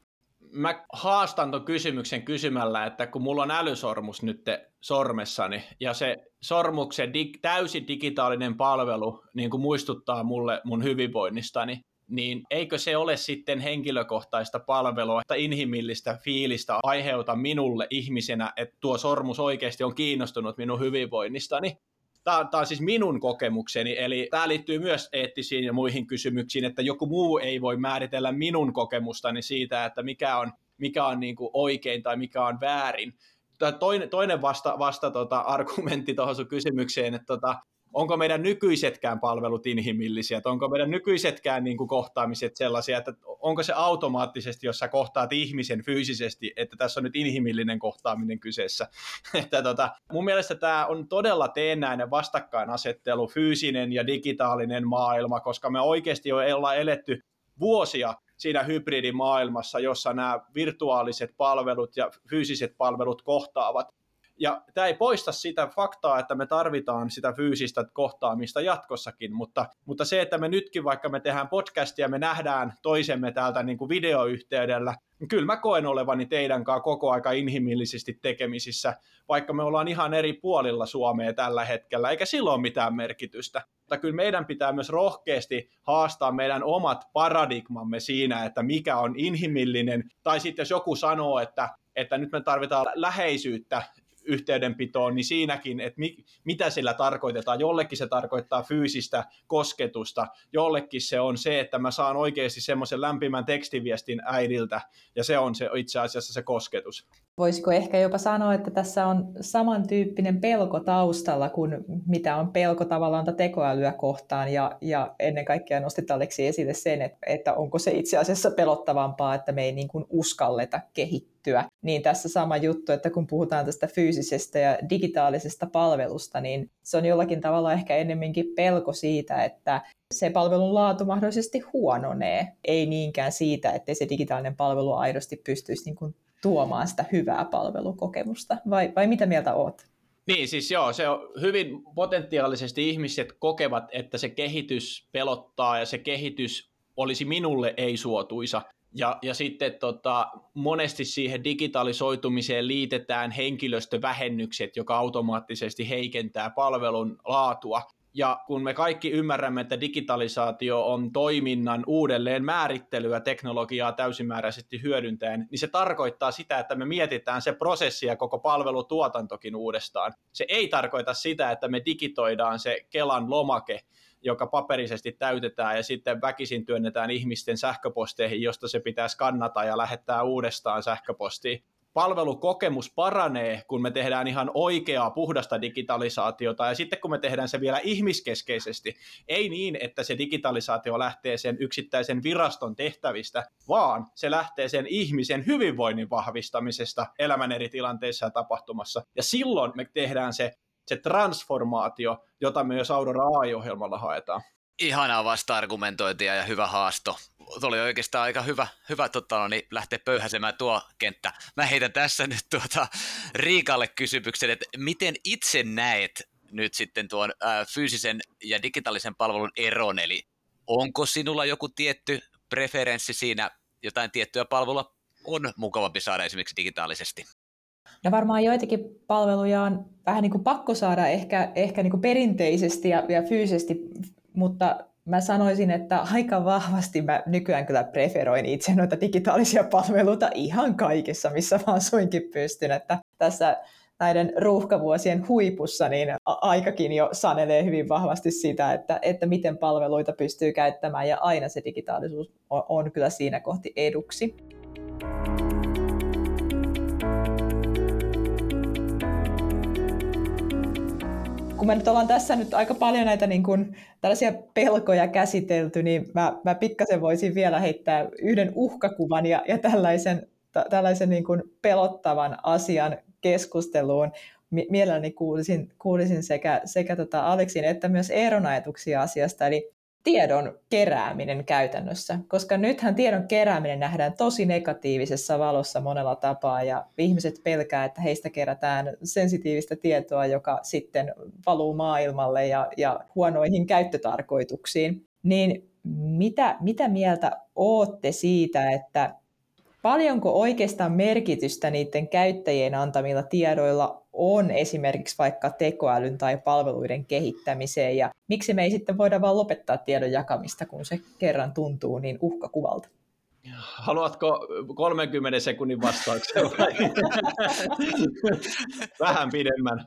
S4: Mä haastan tuon kysymyksen kysymällä, että kun mulla on älysormus nyt sormessani ja se sormuksen dig, täysin digitaalinen palvelu niin kuin muistuttaa mulle mun hyvinvoinnistani, niin eikö se ole sitten henkilökohtaista palvelua tai inhimillistä fiilistä aiheuta minulle ihmisenä, että tuo sormus oikeasti on kiinnostunut minun hyvinvoinnistani? Tämä, tämä on siis minun kokemukseni, eli tämä liittyy myös eettisiin ja muihin kysymyksiin, että joku muu ei voi määritellä minun kokemustani siitä, että mikä on, mikä on niin kuin oikein tai mikä on väärin. Toinen, toinen vasta, vasta tota, argumentti tuohon sun kysymykseen, että tota, onko meidän nykyisetkään palvelut inhimillisiä, että onko meidän nykyisetkään niin kuin kohtaamiset sellaisia, että onko se automaattisesti, jos sä kohtaat ihmisen fyysisesti, että tässä on nyt inhimillinen kohtaaminen kyseessä. että tota, mun mielestä tämä on todella teennäinen vastakkainasettelu, fyysinen ja digitaalinen maailma, koska me oikeasti jo ollaan eletty vuosia siinä hybridimaailmassa, jossa nämä virtuaaliset palvelut ja fyysiset palvelut kohtaavat. Ja tämä ei poista sitä faktaa, että me tarvitaan sitä fyysistä kohtaamista jatkossakin, mutta, mutta se, että me nytkin vaikka me tehdään podcastia, me nähdään toisemme täältä niin kuin videoyhteydellä, niin kyllä mä koen olevani teidän kanssa koko aika inhimillisesti tekemisissä, vaikka me ollaan ihan eri puolilla Suomea tällä hetkellä, eikä silloin mitään merkitystä. Mutta kyllä meidän pitää myös rohkeasti haastaa meidän omat paradigmamme siinä, että mikä on inhimillinen, tai sitten jos joku sanoo, että että nyt me tarvitaan läheisyyttä yhteydenpitoon, niin siinäkin, että mi, mitä sillä tarkoitetaan. Jollekin se tarkoittaa fyysistä kosketusta, jollekin se on se, että mä saan oikeasti semmoisen lämpimän tekstiviestin äidiltä, ja se on se itse asiassa se kosketus.
S1: Voisiko ehkä jopa sanoa, että tässä on samantyyppinen pelko taustalla kuin mitä on pelko tavallaan tekoälyä kohtaan, ja, ja ennen kaikkea nostit Aleksi esille sen, että, että onko se itse asiassa pelottavampaa, että me ei niin kuin uskalleta kehittyä. Niin tässä sama juttu, että kun puhutaan tästä fyysisestä ja digitaalisesta palvelusta, niin se on jollakin tavalla ehkä ennemminkin pelko siitä, että se palvelun laatu mahdollisesti huononee, ei niinkään siitä, että se digitaalinen palvelu aidosti pystyisi niin kuin tuomaan sitä hyvää palvelukokemusta, vai, vai mitä mieltä oot?
S4: Niin, siis joo, se on hyvin potentiaalisesti ihmiset kokevat, että se kehitys pelottaa ja se kehitys olisi minulle ei suotuisa. Ja, ja sitten tota, monesti siihen digitalisoitumiseen liitetään henkilöstövähennykset, joka automaattisesti heikentää palvelun laatua. Ja kun me kaikki ymmärrämme, että digitalisaatio on toiminnan uudelleen määrittelyä teknologiaa täysimääräisesti hyödyntäen, niin se tarkoittaa sitä, että me mietitään se prosessi ja koko palvelutuotantokin uudestaan. Se ei tarkoita sitä, että me digitoidaan se Kelan lomake, joka paperisesti täytetään ja sitten väkisin työnnetään ihmisten sähköposteihin, josta se pitää skannata ja lähettää uudestaan sähköpostiin palvelukokemus paranee, kun me tehdään ihan oikeaa, puhdasta digitalisaatiota, ja sitten kun me tehdään se vielä ihmiskeskeisesti, ei niin, että se digitalisaatio lähtee sen yksittäisen viraston tehtävistä, vaan se lähtee sen ihmisen hyvinvoinnin vahvistamisesta elämän eri tilanteissa ja tapahtumassa. Ja silloin me tehdään se, se transformaatio, jota me myös Aurora AI-ohjelmalla haetaan.
S3: Ihanaa vasta-argumentointia ja hyvä haasto. Tuo oli oikeastaan aika hyvä, hyvä tota, no niin lähteä pöyhäsemään tuo kenttä. Mä heitän tässä nyt tuota Riikalle kysymyksen, että miten itse näet nyt sitten tuon ää, fyysisen ja digitaalisen palvelun eron, eli onko sinulla joku tietty preferenssi siinä, jotain tiettyä palvelua on mukavampi saada esimerkiksi digitaalisesti?
S1: No varmaan joitakin palveluja on vähän niin kuin pakko saada ehkä, ehkä niin kuin perinteisesti ja, ja fyysisesti mutta mä sanoisin, että aika vahvasti mä nykyään kyllä preferoin itse noita digitaalisia palveluita ihan kaikessa, missä vaan suinkin pystyn. Että tässä näiden ruuhkavuosien huipussa, niin aikakin jo sanelee hyvin vahvasti sitä, että, että miten palveluita pystyy käyttämään, ja aina se digitaalisuus on, on kyllä siinä kohti eduksi. Kun me nyt ollaan tässä nyt aika paljon näitä niin kuin, tällaisia pelkoja käsitelty, niin mä, mä pikkasen voisin vielä heittää yhden uhkakuvan ja, ja tällaisen, tällaisen niin kuin pelottavan asian keskusteluun. Mielelläni kuulisin, kuulisin sekä, sekä tota Aleksin että myös Eeron ajatuksia asiasta. Eli tiedon kerääminen käytännössä, koska nythän tiedon kerääminen nähdään tosi negatiivisessa valossa monella tapaa ja ihmiset pelkää, että heistä kerätään sensitiivistä tietoa, joka sitten valuu maailmalle ja, ja huonoihin käyttötarkoituksiin. Niin mitä, mitä mieltä ootte siitä, että paljonko oikeastaan merkitystä niiden käyttäjien antamilla tiedoilla on esimerkiksi vaikka tekoälyn tai palveluiden kehittämiseen ja miksi me ei sitten voida vaan lopettaa tiedon jakamista, kun se kerran tuntuu niin uhkakuvalta?
S4: Haluatko 30 sekunnin vastauksen vai? Vähän pidemmän.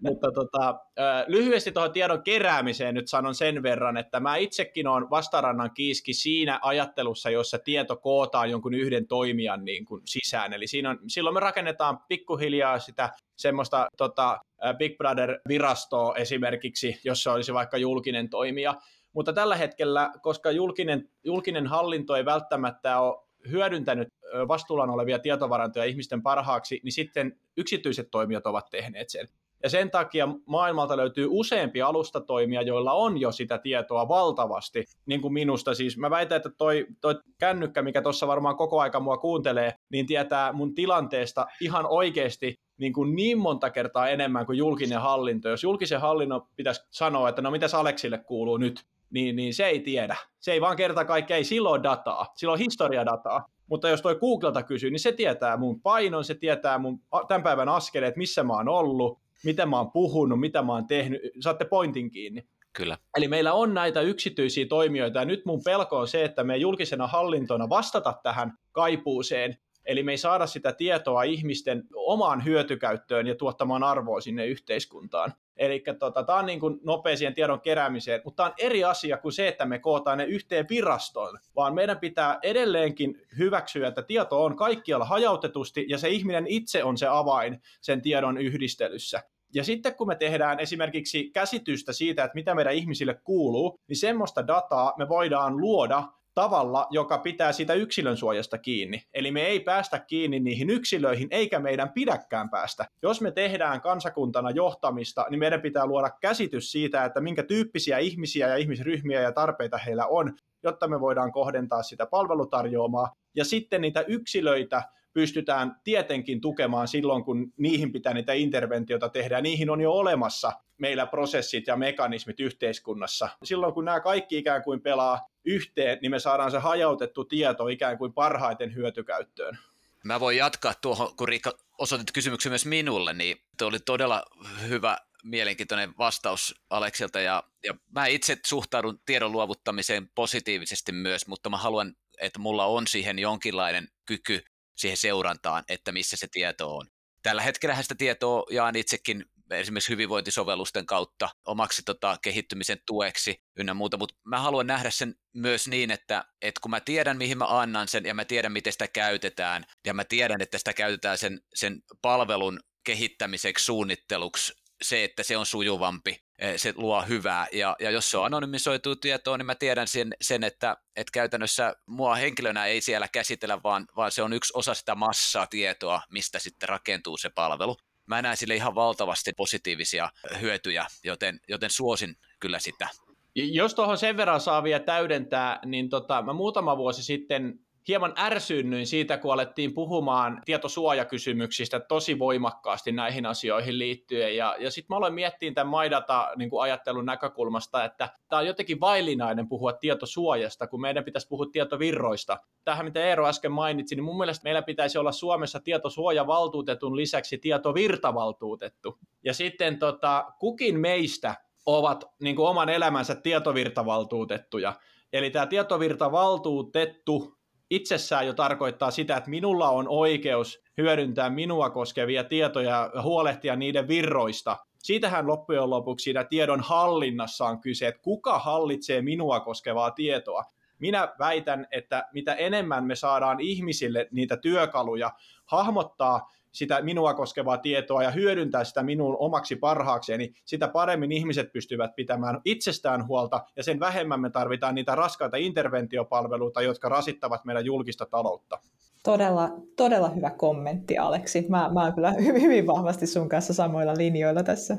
S4: Mutta tota, lyhyesti tuohon tiedon keräämiseen nyt sanon sen verran, että mä itsekin olen vastarannan kiiski siinä ajattelussa, jossa tieto kootaan jonkun yhden toimijan niin kuin sisään. Eli siinä on, silloin me rakennetaan pikkuhiljaa sitä semmoista tota, Big Brother-virastoa esimerkiksi, jossa olisi vaikka julkinen toimija, mutta tällä hetkellä, koska julkinen, julkinen hallinto ei välttämättä ole hyödyntänyt vastuullaan olevia tietovarantoja ihmisten parhaaksi, niin sitten yksityiset toimijat ovat tehneet sen. Ja sen takia maailmalta löytyy useampi alustatoimia, joilla on jo sitä tietoa valtavasti, niin kuin minusta. Siis mä väitän, että toi, toi kännykkä, mikä tuossa varmaan koko aika mua kuuntelee, niin tietää mun tilanteesta ihan oikeasti niin, kuin niin monta kertaa enemmän kuin julkinen hallinto. Jos julkisen hallinnon pitäisi sanoa, että no mitäs Aleksille kuuluu nyt, niin, niin se ei tiedä. Se ei vaan kerta kaikkea, ei silloin dataa, silloin historiadataa. Mutta jos toi Googlelta kysyy, niin se tietää mun painon, se tietää mun tämän päivän askeleet, missä mä oon ollut, mitä mä oon puhunut, mitä mä oon tehnyt. Saatte pointin kiinni.
S3: Kyllä.
S4: Eli meillä on näitä yksityisiä toimijoita, ja nyt mun pelko on se, että me julkisena hallintona vastata tähän kaipuuseen, Eli me ei saada sitä tietoa ihmisten omaan hyötykäyttöön ja tuottamaan arvoa sinne yhteiskuntaan. Eli tota, tämä on niin kuin nopea tiedon keräämiseen, mutta tämä on eri asia kuin se, että me kootaan ne yhteen virastoon, vaan meidän pitää edelleenkin hyväksyä, että tieto on kaikkialla hajautetusti ja se ihminen itse on se avain sen tiedon yhdistelyssä. Ja sitten kun me tehdään esimerkiksi käsitystä siitä, että mitä meidän ihmisille kuuluu, niin semmoista dataa me voidaan luoda tavalla, joka pitää siitä yksilön suojasta kiinni. Eli me ei päästä kiinni niihin yksilöihin, eikä meidän pidäkään päästä. Jos me tehdään kansakuntana johtamista, niin meidän pitää luoda käsitys siitä, että minkä tyyppisiä ihmisiä ja ihmisryhmiä ja tarpeita heillä on, jotta me voidaan kohdentaa sitä palvelutarjoamaa. Ja sitten niitä yksilöitä pystytään tietenkin tukemaan silloin, kun niihin pitää niitä interventioita tehdä. Niihin on jo olemassa meillä prosessit ja mekanismit yhteiskunnassa. Silloin, kun nämä kaikki ikään kuin pelaa yhteen, niin me saadaan se hajautettu tieto ikään kuin parhaiten hyötykäyttöön.
S3: Mä voin jatkaa tuohon, kun Riikka osoitit kysymyksen myös minulle, niin tuo oli todella hyvä, mielenkiintoinen vastaus Aleksilta, ja, ja mä itse suhtaudun tiedon luovuttamiseen positiivisesti myös, mutta mä haluan, että mulla on siihen jonkinlainen kyky siihen seurantaan, että missä se tieto on. Tällä hetkellä sitä tietoa jaan itsekin esimerkiksi hyvinvointisovellusten kautta omaksi tota, kehittymisen tueksi ynnä muuta, mutta mä haluan nähdä sen myös niin, että, että kun mä tiedän, mihin mä annan sen ja mä tiedän, miten sitä käytetään ja mä tiedän, että sitä käytetään sen, sen palvelun kehittämiseksi, suunnitteluksi, se, että se on sujuvampi, se luo hyvää. Ja, ja jos se on anonymisoitu tietoa, niin mä tiedän sen, sen että, että käytännössä mua henkilönä ei siellä käsitellä, vaan, vaan se on yksi osa sitä massaa tietoa, mistä sitten rakentuu se palvelu mä näen sille ihan valtavasti positiivisia hyötyjä, joten, joten suosin kyllä sitä.
S4: Jos tuohon sen verran saa vielä täydentää, niin tota, mä muutama vuosi sitten hieman ärsyynnyin siitä, kun alettiin puhumaan tietosuojakysymyksistä tosi voimakkaasti näihin asioihin liittyen. Ja, ja sitten mä aloin miettiä tämän MyData niin ajattelun näkökulmasta, että tämä on jotenkin vaillinainen puhua tietosuojasta, kun meidän pitäisi puhua tietovirroista. Tähän, mitä Eero äsken mainitsi, niin mun mielestä meillä pitäisi olla Suomessa tietosuojavaltuutetun lisäksi tietovirtavaltuutettu. Ja sitten tota, kukin meistä ovat niin kuin oman elämänsä tietovirtavaltuutettuja. Eli tämä tietovirtavaltuutettu itsessään jo tarkoittaa sitä, että minulla on oikeus hyödyntää minua koskevia tietoja ja huolehtia niiden virroista. Siitähän loppujen lopuksi siinä tiedon hallinnassa on kyse, että kuka hallitsee minua koskevaa tietoa. Minä väitän, että mitä enemmän me saadaan ihmisille niitä työkaluja hahmottaa sitä minua koskevaa tietoa ja hyödyntää sitä minun omaksi parhaakseni, niin sitä paremmin ihmiset pystyvät pitämään itsestään huolta ja sen vähemmän me tarvitaan niitä raskaita interventiopalveluita, jotka rasittavat meidän julkista taloutta.
S1: Todella, todella hyvä kommentti, Aleksi. Mä, mä oon kyllä hyvin, hyvin vahvasti sun kanssa samoilla linjoilla tässä.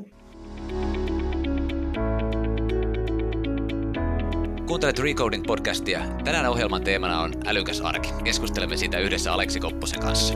S3: Kuuntelet Recoding-podcastia. Tänään ohjelman teemana on älykäs arki. Keskustelemme siitä yhdessä Aleksi Kopposen kanssa.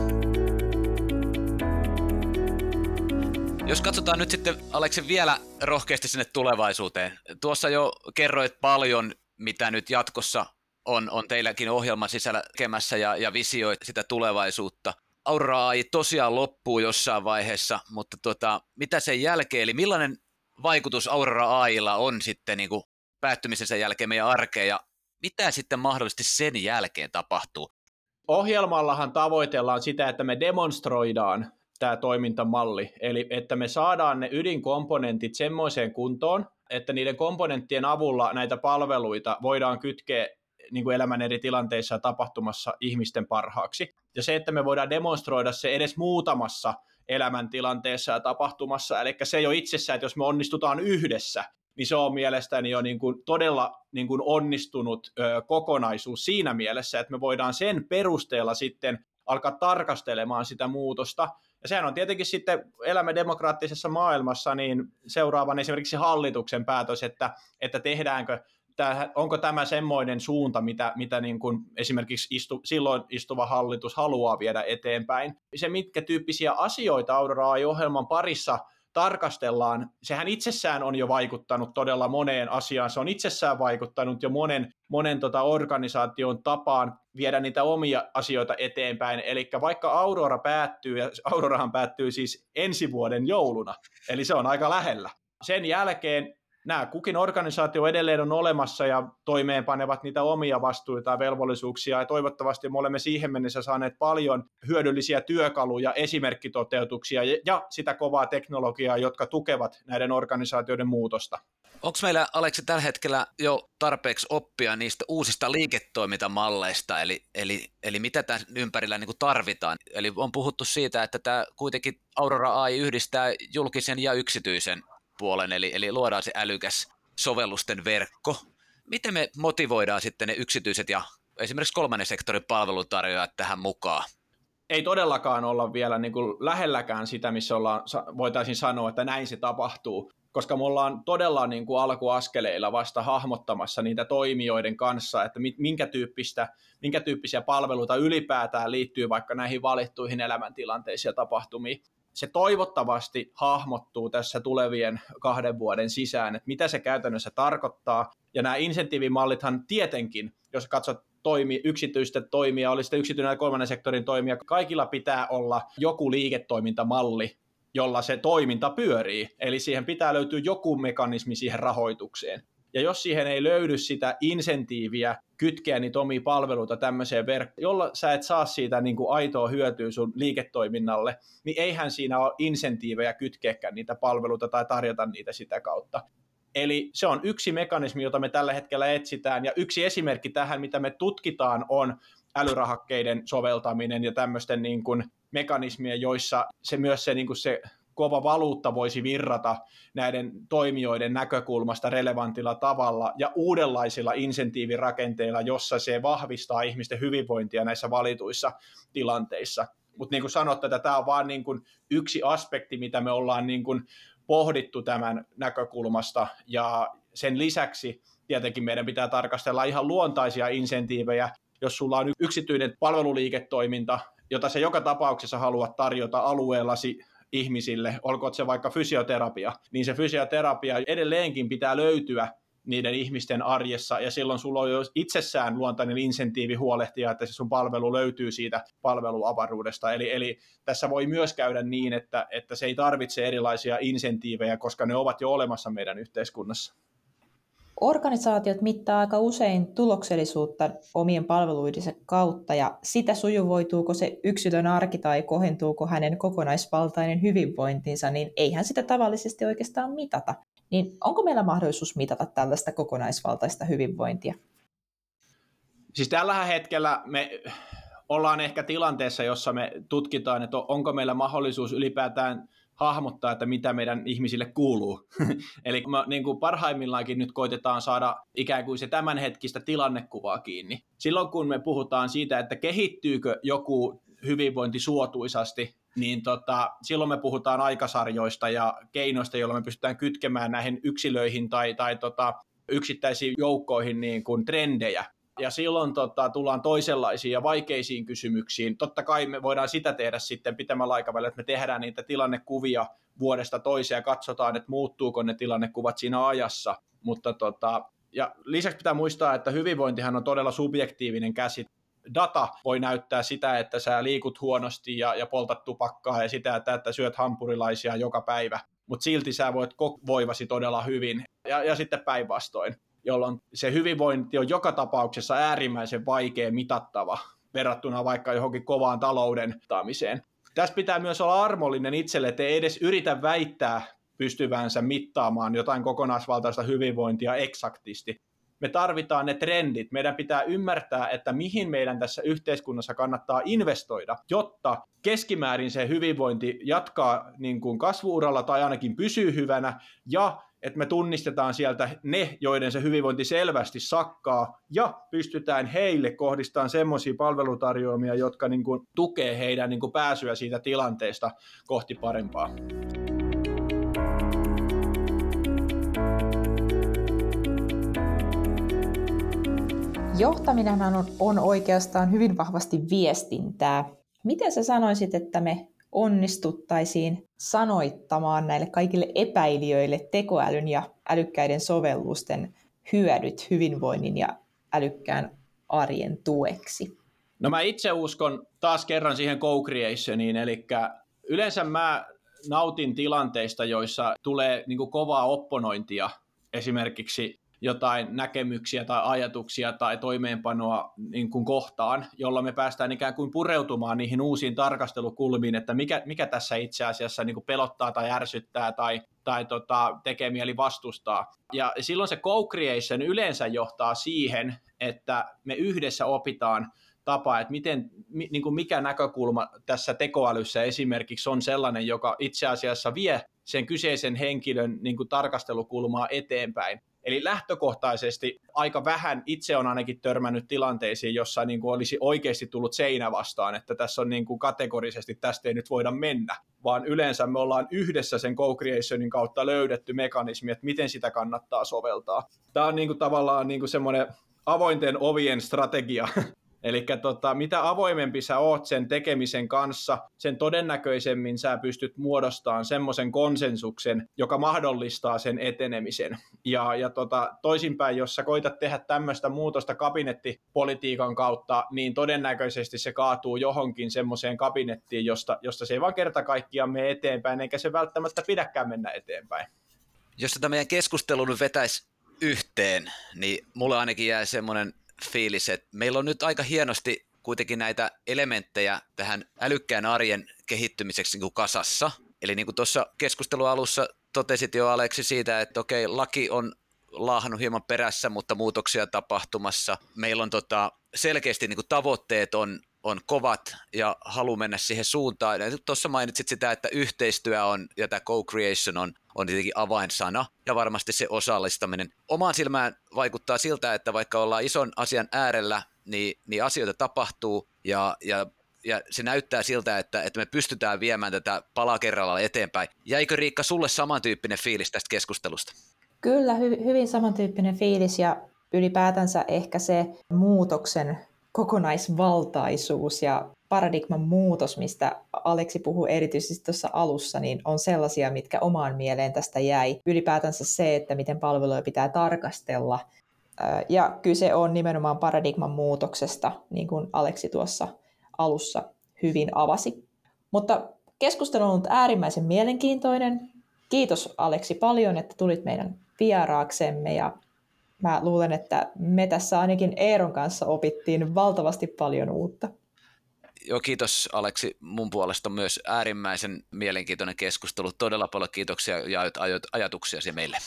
S3: Jos katsotaan nyt sitten, Aleksi, vielä rohkeasti sinne tulevaisuuteen. Tuossa jo kerroit paljon, mitä nyt jatkossa on, on teilläkin ohjelman sisällä tekemässä ja, ja visioit sitä tulevaisuutta. Aurora AI tosiaan loppuu jossain vaiheessa, mutta tota, mitä sen jälkeen, eli millainen vaikutus Aurora AIlla on sitten niin kuin päättymisensä jälkeen meidän arkeen ja mitä sitten mahdollisesti sen jälkeen tapahtuu?
S4: Ohjelmallahan tavoitellaan sitä, että me demonstroidaan tämä toimintamalli, eli että me saadaan ne ydinkomponentit semmoiseen kuntoon, että niiden komponenttien avulla näitä palveluita voidaan kytkeä niin kuin elämän eri tilanteissa ja tapahtumassa ihmisten parhaaksi. Ja se, että me voidaan demonstroida se edes muutamassa elämäntilanteessa ja tapahtumassa, eli se jo itsessään, että jos me onnistutaan yhdessä, niin se on mielestäni jo niin kuin todella niin kuin onnistunut ö, kokonaisuus siinä mielessä, että me voidaan sen perusteella sitten alkaa tarkastelemaan sitä muutosta. Ja sehän on tietenkin sitten elämme demokraattisessa maailmassa, niin seuraavan esimerkiksi hallituksen päätös, että, että tehdäänkö tämä, onko tämä semmoinen suunta, mitä, mitä niin kuin esimerkiksi istu, silloin istuva hallitus haluaa viedä eteenpäin. Se, mitkä tyyppisiä asioita Aurora ohjelman parissa tarkastellaan, sehän itsessään on jo vaikuttanut todella moneen asiaan. Se on itsessään vaikuttanut jo monen, monen tota organisaation tapaan viedä niitä omia asioita eteenpäin. Eli vaikka Aurora päättyy, ja Aurorahan päättyy siis ensi vuoden jouluna, eli se on aika lähellä. Sen jälkeen nämä kukin organisaatio edelleen on olemassa ja toimeenpanevat niitä omia vastuita ja velvollisuuksia ja toivottavasti me olemme siihen mennessä saaneet paljon hyödyllisiä työkaluja, esimerkkitoteutuksia ja sitä kovaa teknologiaa, jotka tukevat näiden organisaatioiden muutosta.
S3: Onko meillä, Aleksi, tällä hetkellä jo tarpeeksi oppia niistä uusista liiketoimintamalleista, eli, eli, eli mitä tämän ympärillä niin tarvitaan? Eli on puhuttu siitä, että tämä kuitenkin Aurora AI yhdistää julkisen ja yksityisen puolen, eli, eli luodaan se älykäs sovellusten verkko. Miten me motivoidaan sitten ne yksityiset ja esimerkiksi kolmannen sektorin palveluntarjoajat tähän mukaan?
S4: Ei todellakaan olla vielä niin kuin lähelläkään sitä, missä ollaan, voitaisiin sanoa, että näin se tapahtuu, koska me ollaan todella niin kuin alkuaskeleilla vasta hahmottamassa niitä toimijoiden kanssa, että minkä, tyyppistä, minkä tyyppisiä palveluita ylipäätään liittyy vaikka näihin valittuihin elämäntilanteisiin ja tapahtumiin se toivottavasti hahmottuu tässä tulevien kahden vuoden sisään, että mitä se käytännössä tarkoittaa. Ja nämä insentiivimallithan tietenkin, jos katsot toimi, yksityistä toimia, oli sitten yksityinen kolmannen sektorin toimia, kaikilla pitää olla joku liiketoimintamalli, jolla se toiminta pyörii. Eli siihen pitää löytyä joku mekanismi siihen rahoitukseen. Ja jos siihen ei löydy sitä insentiiviä kytkeä niitä omia palveluita tämmöiseen verkkoon, jolla sä et saa siitä niin kuin aitoa hyötyä sun liiketoiminnalle, niin eihän siinä ole insentiivejä kytkeäkään niitä palveluita tai tarjota niitä sitä kautta. Eli se on yksi mekanismi, jota me tällä hetkellä etsitään, ja yksi esimerkki tähän, mitä me tutkitaan, on älyrahakkeiden soveltaminen ja tämmöisten niin kuin mekanismien, joissa se myös se, niin kuin se kova valuutta voisi virrata näiden toimijoiden näkökulmasta relevantilla tavalla ja uudenlaisilla insentiivirakenteilla, jossa se vahvistaa ihmisten hyvinvointia näissä valituissa tilanteissa. Mutta niin kuin sanottu, että tämä on vain niin yksi aspekti, mitä me ollaan niin kuin pohdittu tämän näkökulmasta ja sen lisäksi tietenkin meidän pitää tarkastella ihan luontaisia insentiivejä, jos sulla on yksityinen palveluliiketoiminta, jota se joka tapauksessa haluat tarjota alueellasi ihmisille, olkoon se vaikka fysioterapia, niin se fysioterapia edelleenkin pitää löytyä niiden ihmisten arjessa, ja silloin sulla on jo itsessään luontainen insentiivi huolehtia, että se sun palvelu löytyy siitä palveluavaruudesta. Eli, eli tässä voi myös käydä niin, että, että se ei tarvitse erilaisia insentiivejä, koska ne ovat jo olemassa meidän yhteiskunnassa.
S1: Organisaatiot mittaa aika usein tuloksellisuutta omien palveluidensa kautta ja sitä sujuvoituuko se yksilön arki tai kohentuuko hänen kokonaisvaltainen hyvinvointinsa, niin eihän sitä tavallisesti oikeastaan mitata. Niin onko meillä mahdollisuus mitata tällaista kokonaisvaltaista hyvinvointia?
S4: Siis tällä hetkellä me ollaan ehkä tilanteessa, jossa me tutkitaan, että onko meillä mahdollisuus ylipäätään hahmottaa, että mitä meidän ihmisille kuuluu. Eli me niin kuin parhaimmillaankin nyt koitetaan saada ikään kuin se tämänhetkistä tilannekuvaa kiinni. Silloin kun me puhutaan siitä, että kehittyykö joku hyvinvointi suotuisasti, niin tota, silloin me puhutaan aikasarjoista ja keinoista, joilla me pystytään kytkemään näihin yksilöihin tai, tai tota, yksittäisiin joukkoihin niin kuin trendejä ja silloin tota, tullaan toisenlaisiin ja vaikeisiin kysymyksiin. Totta kai me voidaan sitä tehdä sitten pitemmällä aikavälillä, että me tehdään niitä tilannekuvia vuodesta toiseen ja katsotaan, että muuttuuko ne tilannekuvat siinä ajassa. Mutta tota, ja lisäksi pitää muistaa, että hyvinvointihan on todella subjektiivinen käsite. Data voi näyttää sitä, että sä liikut huonosti ja, ja poltat tupakkaa ja sitä, että, että syöt hampurilaisia joka päivä, mutta silti sä voit voivasi todella hyvin ja, ja sitten päinvastoin jolloin se hyvinvointi on joka tapauksessa äärimmäisen vaikea mitattava verrattuna vaikka johonkin kovaan talouden taamiseen. Tässä pitää myös olla armollinen itselle, että ei edes yritä väittää pystyvänsä mittaamaan jotain kokonaisvaltaista hyvinvointia eksaktisti. Me tarvitaan ne trendit. Meidän pitää ymmärtää, että mihin meidän tässä yhteiskunnassa kannattaa investoida, jotta keskimäärin se hyvinvointi jatkaa niin kuin kasvuuralla tai ainakin pysyy hyvänä ja että me tunnistetaan sieltä ne, joiden se hyvinvointi selvästi sakkaa, ja pystytään heille kohdistamaan semmoisia palvelutarjoamia, jotka niin kuin tukee heidän niin kuin pääsyä siitä tilanteesta kohti parempaa.
S1: Johtaminen on, on oikeastaan hyvin vahvasti viestintää. Miten sä sanoisit, että me onnistuttaisiin sanoittamaan näille kaikille epäilijöille tekoälyn ja älykkäiden sovellusten hyödyt hyvinvoinnin ja älykkään arjen tueksi?
S4: No mä itse uskon taas kerran siihen co-creationiin, eli yleensä mä nautin tilanteista, joissa tulee niin kovaa opponointia esimerkiksi jotain näkemyksiä tai ajatuksia tai toimeenpanoa niin kuin kohtaan, jolla me päästään ikään kuin pureutumaan niihin uusiin tarkastelukulmiin, että mikä, mikä tässä itse asiassa niin kuin pelottaa tai ärsyttää tai, tai tota, tekee mieli vastustaa. Ja silloin se co-creation yleensä johtaa siihen, että me yhdessä opitaan tapa, että miten, niin kuin mikä näkökulma tässä tekoälyssä esimerkiksi on sellainen, joka itse asiassa vie sen kyseisen henkilön niin kuin tarkastelukulmaa eteenpäin. Eli lähtökohtaisesti aika vähän itse on ainakin törmännyt tilanteisiin, jossa niin kuin olisi oikeasti tullut seinä vastaan, että tässä on niin kuin kategorisesti tästä ei nyt voida mennä, vaan yleensä me ollaan yhdessä sen co-creationin kautta löydetty mekanismi, että miten sitä kannattaa soveltaa. Tämä on niin kuin tavallaan niin kuin semmoinen avointen ovien strategia, Eli tota, mitä avoimempi sä oot sen tekemisen kanssa, sen todennäköisemmin sä pystyt muodostamaan semmoisen konsensuksen, joka mahdollistaa sen etenemisen. Ja, ja tota, toisinpäin, jos sä koitat tehdä tämmöistä muutosta kabinettipolitiikan kautta, niin todennäköisesti se kaatuu johonkin semmoiseen kabinettiin, josta, josta se ei vaan kerta kaikkiaan mene eteenpäin, eikä se välttämättä pidäkään mennä eteenpäin.
S3: Jos tätä meidän keskustelua nyt vetäisi yhteen, niin mulle ainakin jää semmoinen fiilis, että meillä on nyt aika hienosti kuitenkin näitä elementtejä tähän älykkään arjen kehittymiseksi niin kuin kasassa. Eli niin kuin tuossa keskustelun alussa totesit jo Aleksi siitä, että okei, laki on laahannut hieman perässä, mutta muutoksia tapahtumassa. Meillä on tota, selkeästi niin kuin tavoitteet on, on kovat ja halu mennä siihen suuntaan. Tuossa mainitsit sitä, että yhteistyö on ja tämä co-creation on, on tietenkin avainsana ja varmasti se osallistaminen. Omaan silmään vaikuttaa siltä, että vaikka ollaan ison asian äärellä, niin, niin asioita tapahtuu ja, ja ja se näyttää siltä, että, että me pystytään viemään tätä pala kerralla eteenpäin. Jäikö Riikka sulle samantyyppinen fiilis tästä keskustelusta?
S1: Kyllä, hy- hyvin samantyyppinen fiilis ja ylipäätänsä ehkä se muutoksen kokonaisvaltaisuus ja paradigman muutos, mistä Aleksi puhuu erityisesti tuossa alussa, niin on sellaisia, mitkä omaan mieleen tästä jäi. Ylipäätänsä se, että miten palveluja pitää tarkastella. Ja kyse on nimenomaan paradigman muutoksesta, niin kuin Aleksi tuossa alussa hyvin avasi. Mutta keskustelu on ollut äärimmäisen mielenkiintoinen. Kiitos Aleksi paljon, että tulit meidän vieraaksemme ja mä luulen, että me tässä ainakin Eeron kanssa opittiin valtavasti paljon uutta.
S3: Joo, kiitos Aleksi mun puolesta myös äärimmäisen mielenkiintoinen keskustelu. Todella paljon kiitoksia ja ajatuksiasi meille.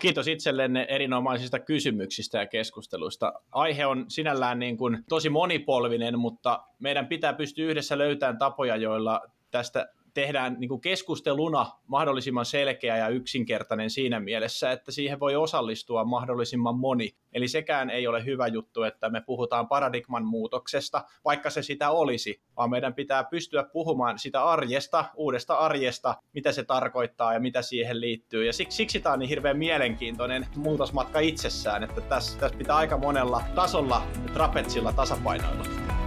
S4: Kiitos itsellenne erinomaisista kysymyksistä ja keskusteluista. Aihe on sinällään niin kuin tosi monipolvinen, mutta meidän pitää pystyä yhdessä löytämään tapoja, joilla tästä tehdään niin kuin keskusteluna mahdollisimman selkeä ja yksinkertainen siinä mielessä, että siihen voi osallistua mahdollisimman moni. Eli sekään ei ole hyvä juttu, että me puhutaan paradigman muutoksesta, vaikka se sitä olisi, vaan meidän pitää pystyä puhumaan sitä arjesta, uudesta arjesta, mitä se tarkoittaa ja mitä siihen liittyy. Ja siksi, siksi tämä on niin hirveän mielenkiintoinen muutosmatka itsessään, että tässä, tässä pitää aika monella tasolla trapetsilla tasapainoilla.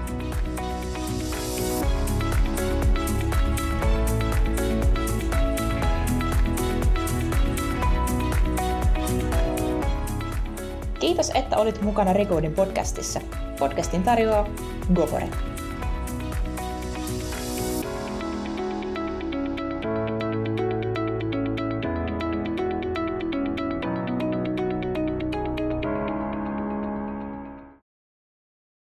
S1: Kiitos, että olit mukana Recodin podcastissa. Podcastin tarjoaa Gofore.